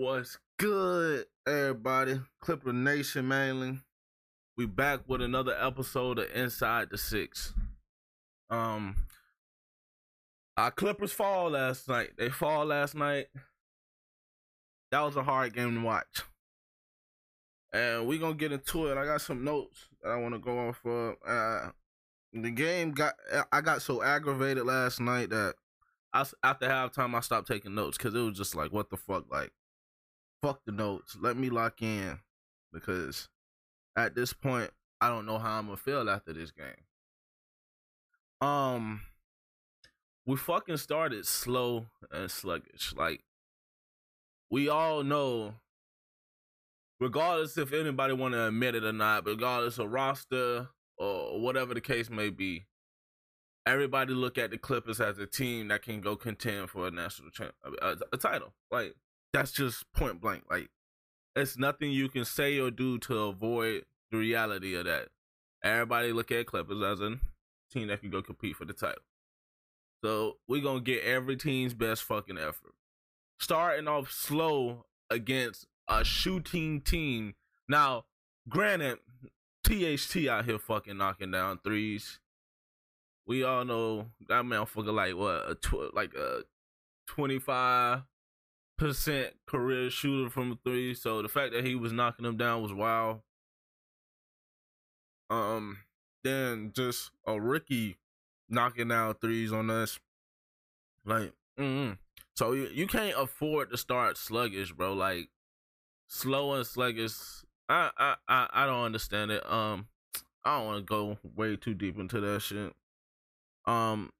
What's good, everybody? Clipper Nation mainly. We back with another episode of Inside the Six. Um our Clippers fall last night. They fall last night. That was a hard game to watch. And we gonna get into it. I got some notes that I wanna go off of. Uh the game got I got so aggravated last night that I after halftime I stopped taking notes because it was just like what the fuck like fuck the notes let me lock in because at this point I don't know how I'm gonna feel after this game. Um, we fucking started slow and sluggish. Like we all know, regardless if anybody want to admit it or not, regardless of roster or whatever the case may be, everybody look at the Clippers as a team that can go contend for a national champ, a, a title. Like that's just point blank. Like it's nothing you can say or do to avoid the reality of that. Everybody look at Clippers as a team that can go compete for the title. So we're gonna get every team's best fucking effort. Starting off slow against a shooting team. Now, granted, THT out here fucking knocking down threes. We all know that motherfucker like what a tw- like a twenty five percent career shooter from three. So the fact that he was knocking them down was wild. Um, then just a rookie knocking down threes on us, like, mm-hmm. so you, you can't afford to start sluggish, bro. Like slow and sluggish. I I I, I don't understand it. Um, I don't want to go way too deep into that shit. Um,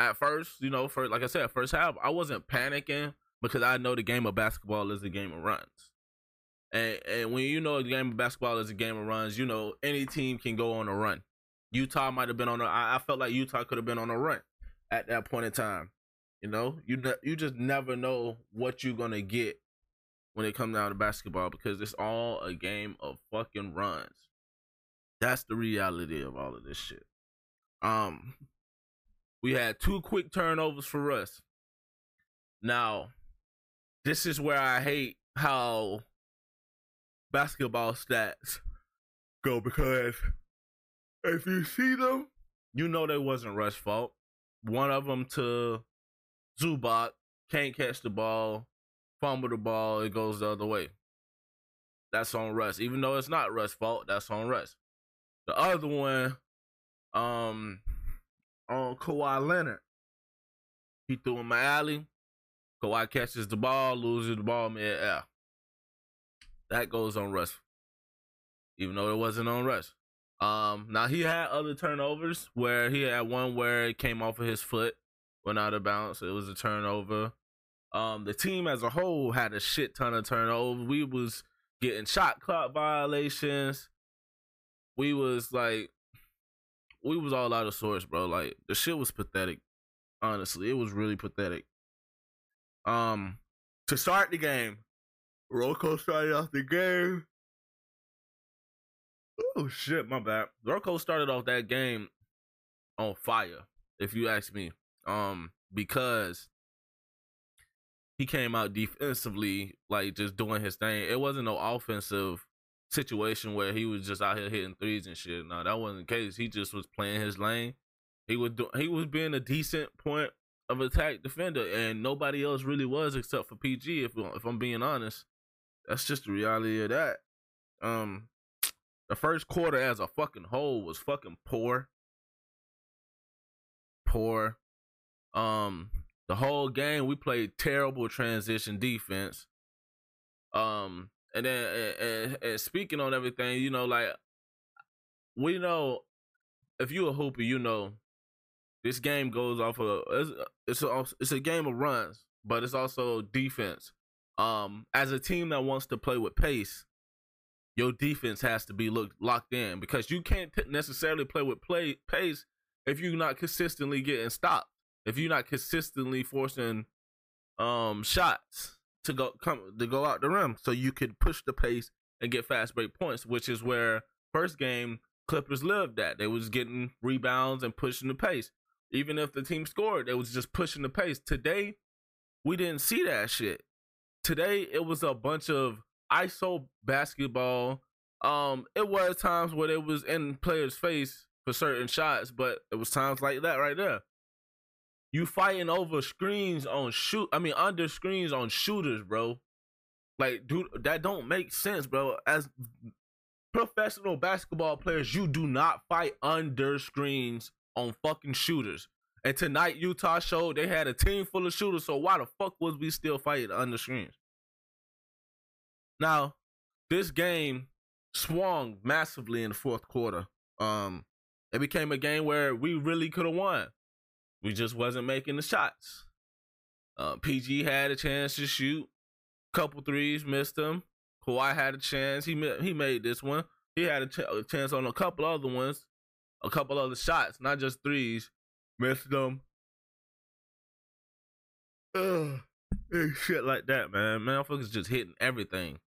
at first, you know, for like I said, first half, I wasn't panicking because I know the game of basketball is a game of runs. And and when you know the game of basketball is a game of runs, you know any team can go on a run. Utah might have been on a. I, I felt like Utah could have been on a run at that point in time. You know, you you just never know what you're gonna get when it comes down to basketball because it's all a game of fucking runs. That's the reality of all of this shit. Um, we had two quick turnovers for us. Now, this is where I hate how basketball stats go because if you see them, you know they wasn't Russ' fault. One of them to Zubac can't catch the ball, fumble the ball, it goes the other way. That's on Russ. Even though it's not Russ' fault, that's on Russ. The other one, um, on Kawhi Leonard, he threw in my alley. Kawhi catches the ball, loses the ball mid air. That goes on Russ. Even though it wasn't on Russ. Um, now he had other turnovers where he had one where it came off of his foot, went out of bounds. It was a turnover. Um, the team as a whole had a shit ton of turnovers. We was getting shot clock violations. We was like, we was all out of sorts, bro. Like the shit was pathetic. Honestly, it was really pathetic. Um, to start the game, Rocco started off the game. Oh shit, my bad. Rocco started off that game on fire, if you ask me. Um, because he came out defensively, like just doing his thing. It wasn't no offensive situation where he was just out here hitting threes and shit. No, that wasn't the case. He just was playing his lane. He was do- he was being a decent point of attack defender, and nobody else really was except for PG. If if I'm being honest, that's just the reality of that. Um, the first quarter as a fucking whole was fucking poor, poor. Um, the whole game we played terrible transition defense. Um, and then and, and, and speaking on everything, you know, like we know if you a hooper, you know this game goes off of it's it's a, it's a game of runs, but it's also defense. Um, as a team that wants to play with pace, your defense has to be looked locked in because you can't necessarily play with play pace if you're not consistently getting stopped. If you're not consistently forcing um shots to go come to go out the rim, so you could push the pace and get fast break points, which is where first game Clippers lived at. They was getting rebounds and pushing the pace. Even if the team scored, it was just pushing the pace. Today, we didn't see that shit. today it was a bunch of ISO basketball. Um, it was times where it was in players' face for certain shots, but it was times like that right there. You fighting over screens on shoot. I mean, under screens on shooters, bro. Like, dude, that don't make sense, bro. As professional basketball players, you do not fight under screens on fucking shooters. And tonight, Utah showed they had a team full of shooters. So why the fuck was we still fighting under screens? Now, this game swung massively in the fourth quarter. Um, it became a game where we really could have won. We just wasn't making the shots. Uh, PG had a chance to shoot, couple threes, missed them. Kawhi had a chance. He he made this one. He had a, ch- a chance on a couple other ones, a couple other shots, not just threes. Missed them. Ugh. Shit like that, man. Motherfuckers just hitting everything.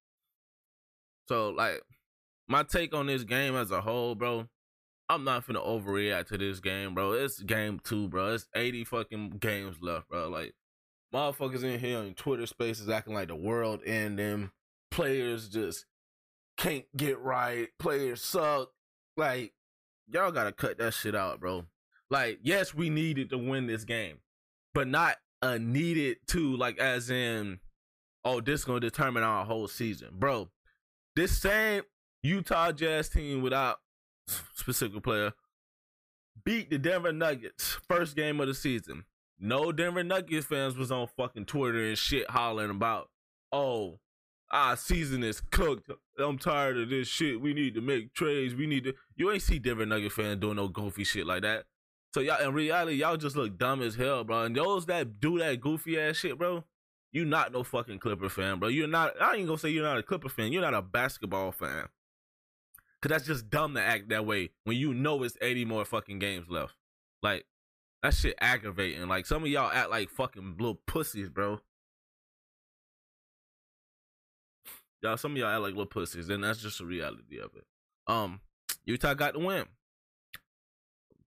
So, like, my take on this game as a whole, bro, I'm not finna overreact to this game, bro. It's game two, bro. It's 80 fucking games left, bro. Like, motherfuckers in here on Twitter spaces acting like the world and them players just can't get right. Players suck. Like, y'all gotta cut that shit out, bro. Like, yes, we needed to win this game, but not a needed to, like, as in, oh, this gonna determine our whole season, bro. This same Utah Jazz team without specific player beat the Denver Nuggets first game of the season. No Denver Nuggets fans was on fucking Twitter and shit hollering about, oh, our season is cooked. I'm tired of this shit. We need to make trades. We need to. You ain't see Denver Nugget fans doing no goofy shit like that. So y'all, in reality, y'all just look dumb as hell, bro. And those that do that goofy ass shit, bro, you not no fucking Clipper fan, bro. You're not. I ain't gonna say you're not a Clipper fan. You're not a basketball fan. Cause that's just dumb to act that way when you know it's 80 more fucking games left. Like that shit aggravating. Like some of y'all act like fucking little pussies, bro. Y'all, some of y'all act like little pussies, and that's just the reality of it. Um, Utah got the win.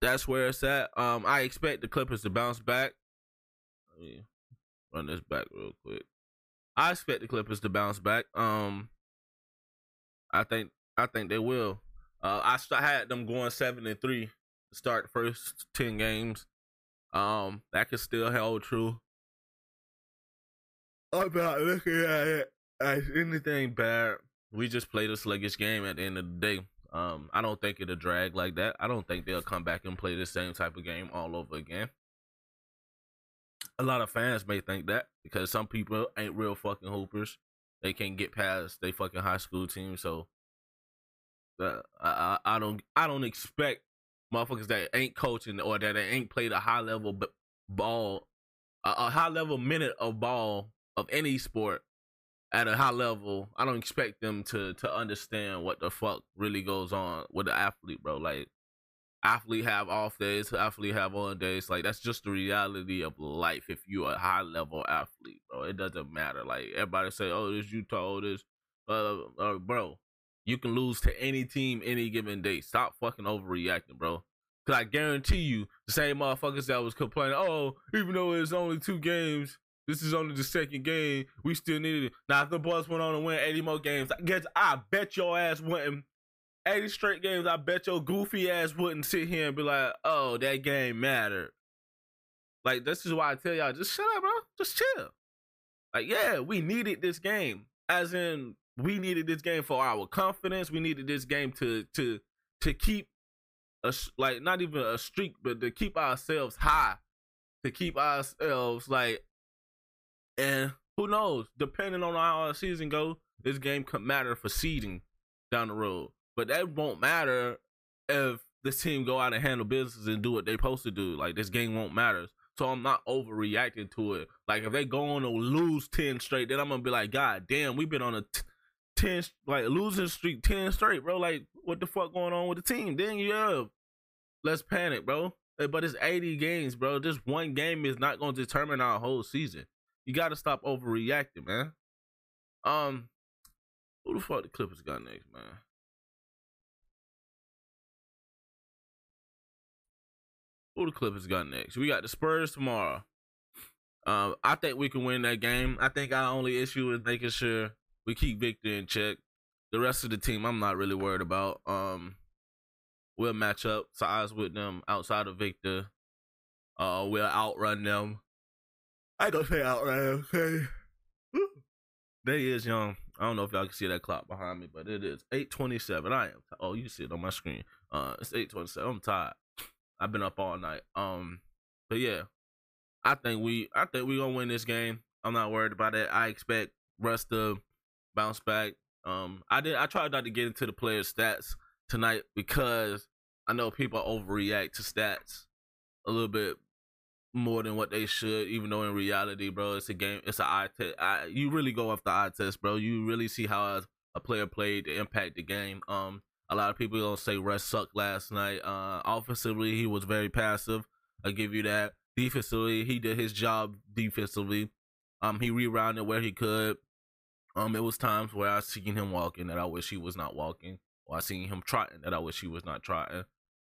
That's where it's at. Um, I expect the Clippers to bounce back. Let me run this back real quick. I expect the Clippers to bounce back. Um, I think I think they will. Uh, I had them going seven and three to start the first ten games. Um, that could still hold true. I'm not looking at it anything bad. We just played a sluggish game at the end of the day. Um, I don't think it'll drag like that. I don't think they'll come back and play the same type of game all over again. A lot of fans may think that because some people ain't real fucking hoopers. They can't get past they fucking high school team. So uh, I, I don't I don't expect motherfuckers that ain't coaching or that ain't played a high level ball, a, a high level minute of ball of any sport at a high level. I don't expect them to to understand what the fuck really goes on with the athlete, bro. Like athlete have off days, athlete have on days. Like that's just the reality of life. If you're a high level athlete, bro, it doesn't matter. Like everybody say, oh, this Utah, oh, this, uh, uh, bro. You can lose to any team any given day. Stop fucking overreacting, bro. Cause I guarantee you, the same motherfuckers that was complaining, oh, even though it's only two games, this is only the second game, we still needed it. Now if the boys went on to win 80 more games, I guess I bet your ass wouldn't 80 straight games, I bet your goofy ass wouldn't sit here and be like, oh, that game mattered. Like, this is why I tell y'all, just shut up, bro. Just chill. Like, yeah, we needed this game. As in, we needed this game for our confidence. We needed this game to to to keep a like not even a streak, but to keep ourselves high, to keep ourselves like, and who knows? Depending on how our season goes, this game could matter for seeding down the road. But that won't matter if this team go out and handle business and do what they're supposed to do. Like this game won't matter. So I'm not overreacting to it. Like if they go on to lose ten straight, then I'm gonna be like, God damn, we've been on a t- ten like losing streak ten straight, bro. Like what the fuck going on with the team? Then yeah, let's panic, bro. Eh, but it's 80 games, bro. Just one game is not gonna determine our whole season. You gotta stop overreacting, man. Um, who the fuck the Clippers got next, man? Who the Clippers got next? We got the Spurs tomorrow. Uh, I think we can win that game. I think our only issue is making sure we keep Victor in check. The rest of the team, I'm not really worried about. Um, we'll match up size with them outside of Victor. Uh, we'll outrun them. I gonna say outrun them. Okay. He is, young. I don't know if y'all can see that clock behind me, but it is 8:27. I am. T- oh, you see it on my screen. Uh, it's 8:27. I'm tired. I've been up all night. Um, but yeah, I think we, I think we gonna win this game. I'm not worried about it. I expect Russ to bounce back. Um, I did. I tried not to get into the players' stats tonight because I know people overreact to stats a little bit more than what they should, even though in reality, bro, it's a game. It's an eye test. I, you really go off the eye test, bro. You really see how a, player played to impact the game. Um, a lot of people gonna say Russ sucked last night. Uh, offensively, he was very passive. I give you that. Defensively, he did his job defensively. Um, he rerounded where he could. Um, it was times where I seen him walking that I wish he was not walking, or I seen him trotting that I wish he was not trotting.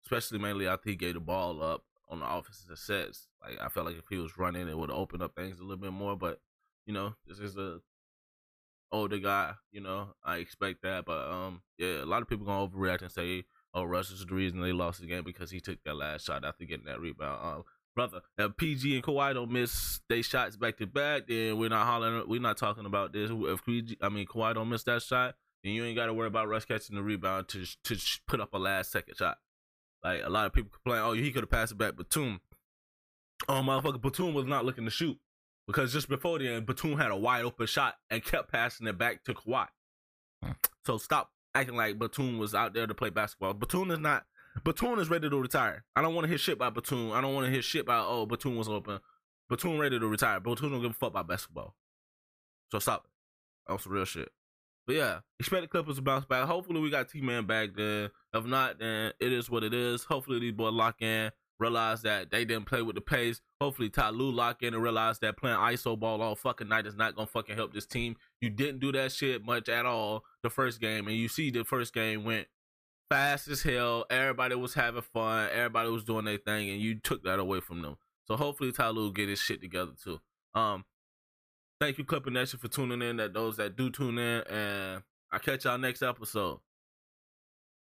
Especially mainly after he gave the ball up on the offensive sets. Like I felt like if he was running, it would open up things a little bit more. But you know, this is a older guy. You know, I expect that. But um, yeah, a lot of people gonna overreact and say, "Oh, Russ is the reason they lost the game because he took that last shot after getting that rebound." Um, brother, if PG and Kawhi don't miss they shots back to back, then we're not hollering. We're not talking about this. If PG, I mean Kawhi don't miss that shot, then you ain't got to worry about Russ catching the rebound to to put up a last second shot. Like a lot of people complain, oh, he could have passed it back but Batum. Oh, motherfucker, Batum was not looking to shoot because just before then, Batum had a wide open shot and kept passing it back to Kawhi. Hmm. So stop acting like Batum was out there to play basketball. Batum is not. Batum is ready to retire. I don't want to hear shit by Batum. I don't want to hear shit by oh Batum was open. Batum ready to retire. Batum don't give a fuck about basketball. So stop it. That's real shit. But yeah, expect the Clippers to bounce back. Hopefully we got T Man back then. If not, then it is what it is. Hopefully these boys lock in, realize that they didn't play with the pace. Hopefully Ty Lue lock in and realize that playing ISO ball all fucking night is not gonna fucking help this team. You didn't do that shit much at all the first game, and you see the first game went fast as hell. Everybody was having fun. Everybody was doing their thing, and you took that away from them. So hopefully Ty Lue get his shit together too. Um, Thank you, Clipper Nation, for tuning in. That those that do tune in, and I catch y'all next episode.